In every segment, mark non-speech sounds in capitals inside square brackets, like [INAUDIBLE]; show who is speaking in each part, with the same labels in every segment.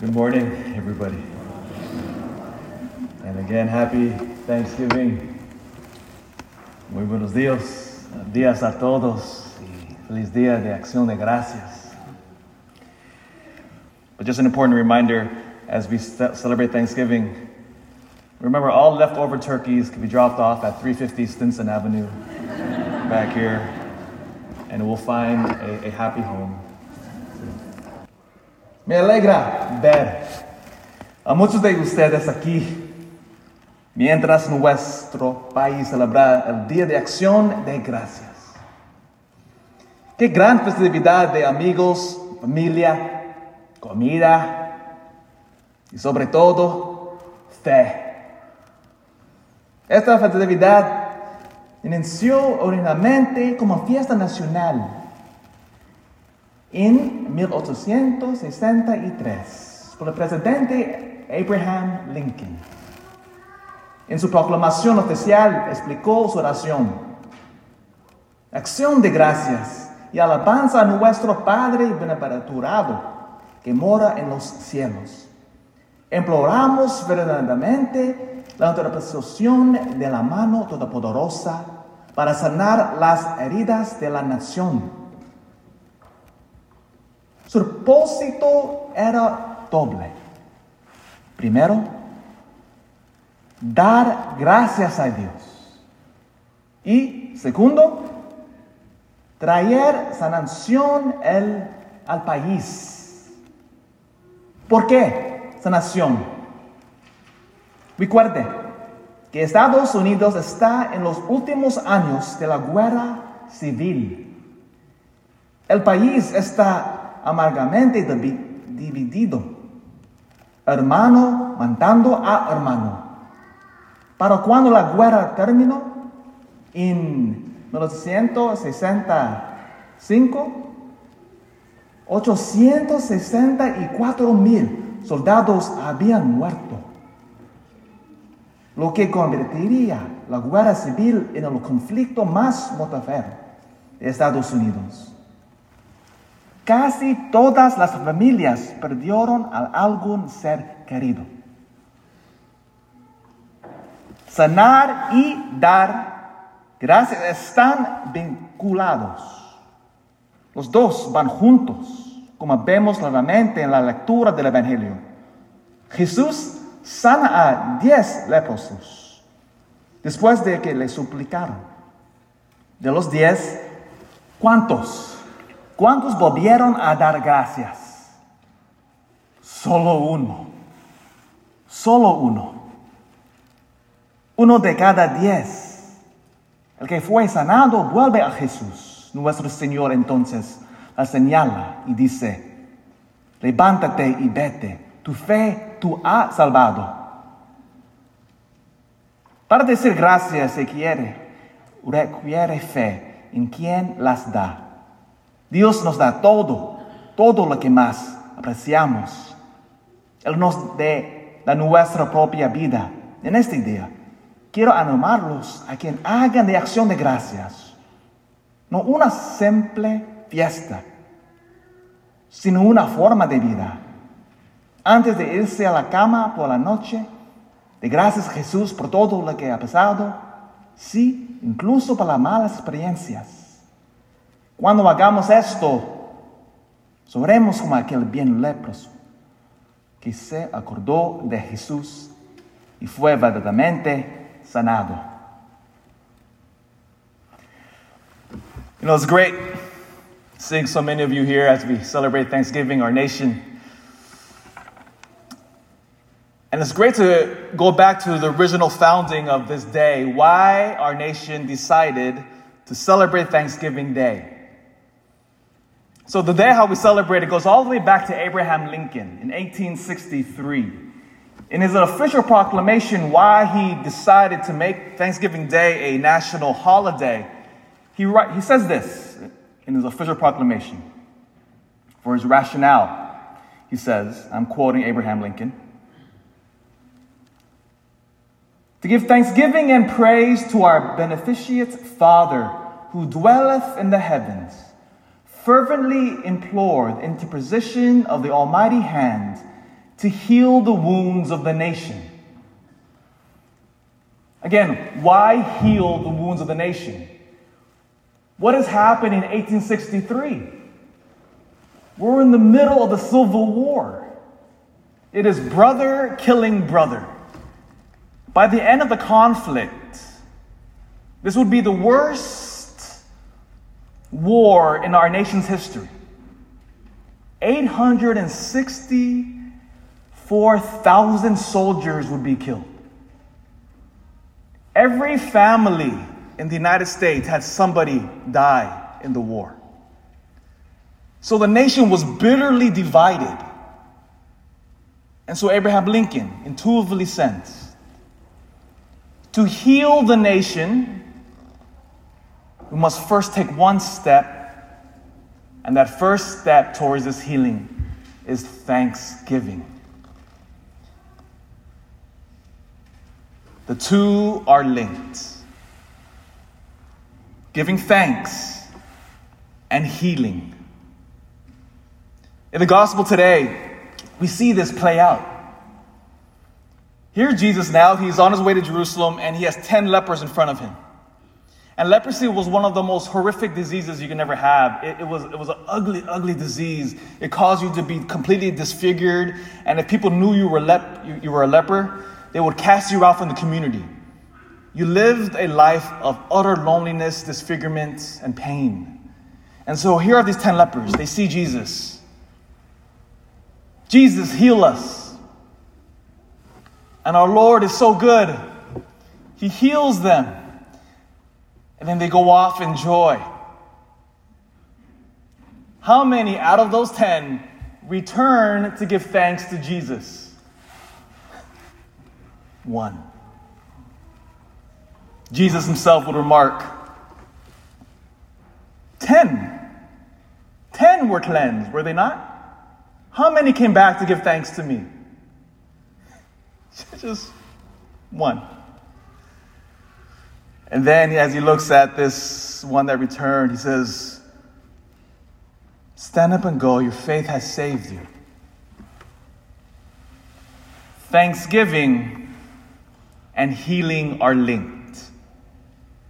Speaker 1: Good morning, everybody. And again, happy Thanksgiving. Muy buenos días. Días a todos. Feliz día de acción de gracias. But just an important reminder as we celebrate Thanksgiving, remember all leftover turkeys can be dropped off at 350 Stinson Avenue back here, and we'll find a, a happy home. Me alegra ver a muchos de ustedes aquí mientras nuestro país celebra el Día de Acción de Gracias. Qué gran festividad de amigos, familia, comida y sobre todo fe. Esta festividad inició originalmente como fiesta nacional en 1863 por el presidente Abraham Lincoln. En su proclamación oficial explicó su oración. Acción de gracias y alabanza a nuestro Padre benaventurado que mora en los cielos. Imploramos verdaderamente la interpretación de la mano todopoderosa para sanar las heridas de la nación. Su propósito era doble. Primero, dar gracias a Dios. Y segundo, traer sanación al país. ¿Por qué sanación? Recuerde que Estados Unidos está en los últimos años de la guerra civil. El país está amargamente divi- dividido, hermano matando a hermano. Para cuando la guerra terminó, en 1965, 864 mil soldados habían muerto, lo que convertiría la guerra civil en el conflicto más mortífero de Estados Unidos. Casi todas las familias perdieron a algún ser querido. Sanar y dar gracias están vinculados. Los dos van juntos, como vemos claramente en la lectura del Evangelio. Jesús sana a diez leprosos después de que le suplicaron. De los diez, ¿cuántos? ¿Cuántos volvieron a dar gracias? Solo uno. Solo uno. Uno de cada diez. El que fue sanado vuelve a Jesús. Nuestro Señor entonces la señala y dice, levántate y vete. Tu fe tú ha salvado. Para decir gracias se quiere, requiere fe en quien las da. Dios nos da todo, todo lo que más apreciamos. Él nos da nuestra propia vida. En este día, quiero animarlos a que hagan de acción de gracias, no una simple fiesta, sino una forma de vida. Antes de irse a la cama por la noche, de gracias a Jesús por todo lo que ha pasado, sí, incluso por las malas experiencias. Cuando hagamos esto, sobremos como aquel bien leproso que se acordó de Jesús y fue verdaderamente sanado. You know, it's great seeing so many of you here as we celebrate Thanksgiving, our nation. And it's great to go back to the original founding of this day, why our nation decided to celebrate Thanksgiving Day. So, the day how we celebrate it goes all the way back to Abraham Lincoln in 1863. In his official proclamation, why he decided to make Thanksgiving Day a national holiday, he, write, he says this in his official proclamation. For his rationale, he says, I'm quoting Abraham Lincoln. To give thanksgiving and praise to our beneficent Father who dwelleth in the heavens, fervently implored interposition of the Almighty hand to heal the wounds of the nation. Again, why heal the wounds of the nation? What has happened in 1863? We're in the middle of the Civil War. It is brother killing brother. By the end of the conflict, this would be the worst war in our nation's history. 864,000 soldiers would be killed. Every family in the United States had somebody die in the war. So the nation was bitterly divided. And so Abraham Lincoln intuitively sent to heal the nation, we must first take one step. And that first step towards this healing is thanksgiving. The two are linked. Giving thanks and healing. In the gospel today, we see this play out. Here's Jesus now. He's on his way to Jerusalem and he has 10 lepers in front of him. And leprosy was one of the most horrific diseases you can ever have. It, it, was, it was an ugly, ugly disease. It caused you to be completely disfigured. And if people knew you were, lep- you, you were a leper, they would cast you out from the community. You lived a life of utter loneliness, disfigurement, and pain. And so here are these 10 lepers. They see Jesus. Jesus, heal us. And our Lord is so good. He heals them. And then they go off in joy. How many out of those 10 return to give thanks to Jesus? one. Jesus himself would remark, Ten. Ten were cleansed, were they not? How many came back to give thanks to me? [LAUGHS] Just one. And then, as he looks at this one that returned, he says, Stand up and go. Your faith has saved you. Thanksgiving and healing are linked.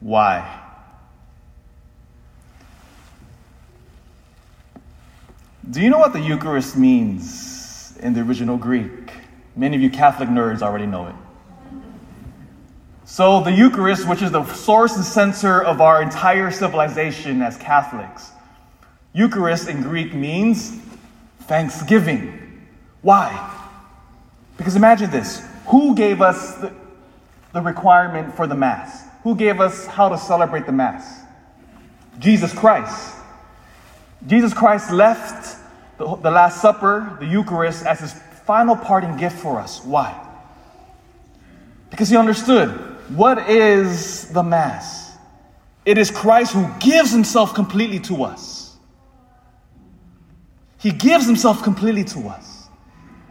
Speaker 1: Why? Do you know what the Eucharist means in the original Greek? Many of you Catholic nerds already know it. So, the Eucharist, which is the source and center of our entire civilization as Catholics, Eucharist in Greek means thanksgiving. Why? Because imagine this who gave us the, the requirement for the Mass? Who gave us how to celebrate the Mass? Jesus Christ. Jesus Christ left the, the Last Supper, the Eucharist, as his final parting gift for us. Why? Because he understood what is the Mass? It is Christ who gives himself completely to us. He gives himself completely to us.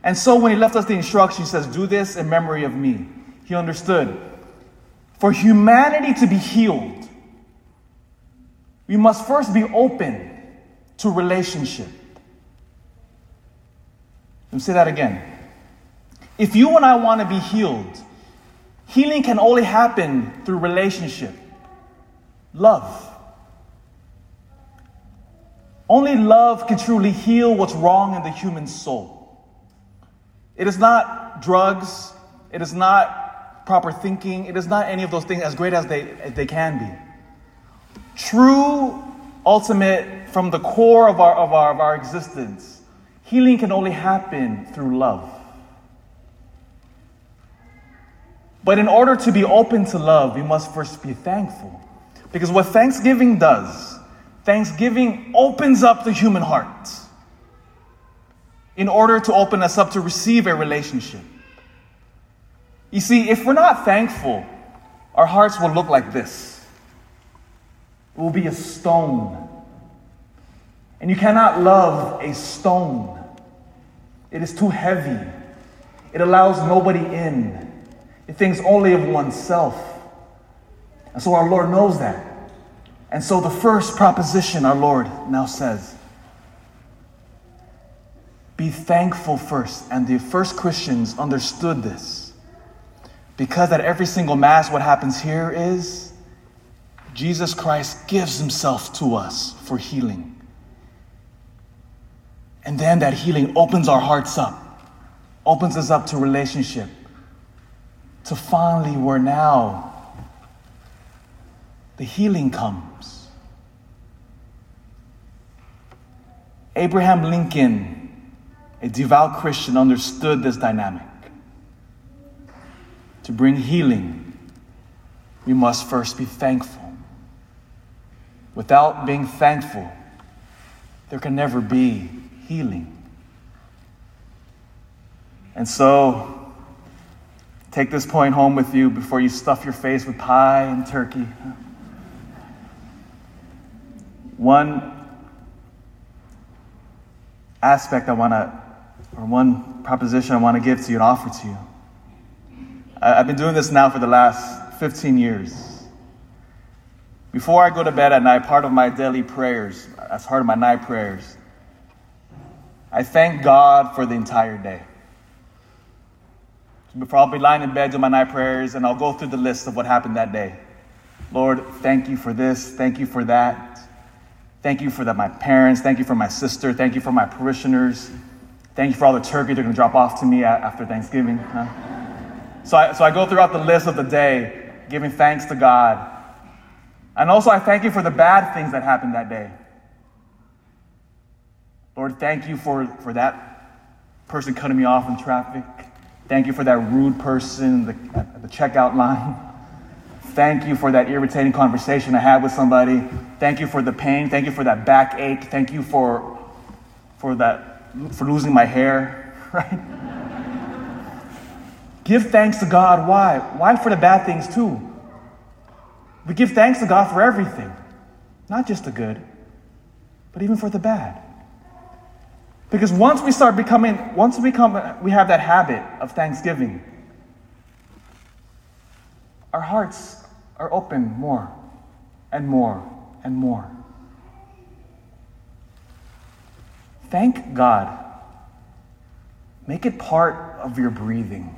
Speaker 1: And so when he left us the instruction, he says, Do this in memory of me he understood. For humanity to be healed, we must first be open to relationship. Let me say that again. If you and I want to be healed, healing can only happen through relationship, love. Only love can truly heal what's wrong in the human soul. It is not drugs, it is not proper thinking. It is not any of those things as great as they, as they can be. True, ultimate, from the core of our, of, our, of our existence, healing can only happen through love. But in order to be open to love, we must first be thankful. Because what Thanksgiving does, Thanksgiving opens up the human heart in order to open us up to receive a relationship. You see, if we're not thankful, our hearts will look like this. It will be a stone. And you cannot love a stone, it is too heavy. It allows nobody in, it thinks only of oneself. And so our Lord knows that. And so the first proposition our Lord now says Be thankful first. And the first Christians understood this. Because at every single Mass, what happens here is Jesus Christ gives himself to us for healing. And then that healing opens our hearts up, opens us up to relationship, to finally where now the healing comes. Abraham Lincoln, a devout Christian, understood this dynamic. To bring healing, we must first be thankful. Without being thankful, there can never be healing. And so, take this point home with you before you stuff your face with pie and turkey. One aspect I want to, or one proposition I want to give to you and offer to you. I've been doing this now for the last 15 years. Before I go to bed at night, part of my daily prayers, as part of my night prayers, I thank God for the entire day. Before I'll be lying in bed doing my night prayers, and I'll go through the list of what happened that day. Lord, thank you for this. Thank you for that. Thank you for that, my parents. Thank you for my sister. Thank you for my parishioners. Thank you for all the turkey they're going to drop off to me after Thanksgiving. Huh? So, I, so I go throughout the list of the day, giving thanks to God. And also, I thank you for the bad things that happened that day. Lord, thank you for, for that person cutting me off in traffic. Thank you for that rude person the, at the checkout line. Thank you for that irritating conversation I had with somebody. Thank you for the pain. Thank you for that backache. Thank you for, for, that, for losing my hair, [LAUGHS] right? give thanks to God. Why? Why for the bad things too? We give thanks to God for everything, not just the good, but even for the bad. Because once we start becoming, once we come, we have that habit of thanksgiving, our hearts are open more and more and more. Thank God. Make it part of your breathing.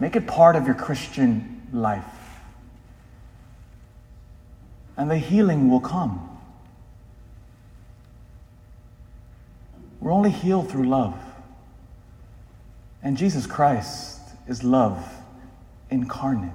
Speaker 1: Make it part of your Christian life. And the healing will come. We're only healed through love. And Jesus Christ is love incarnate.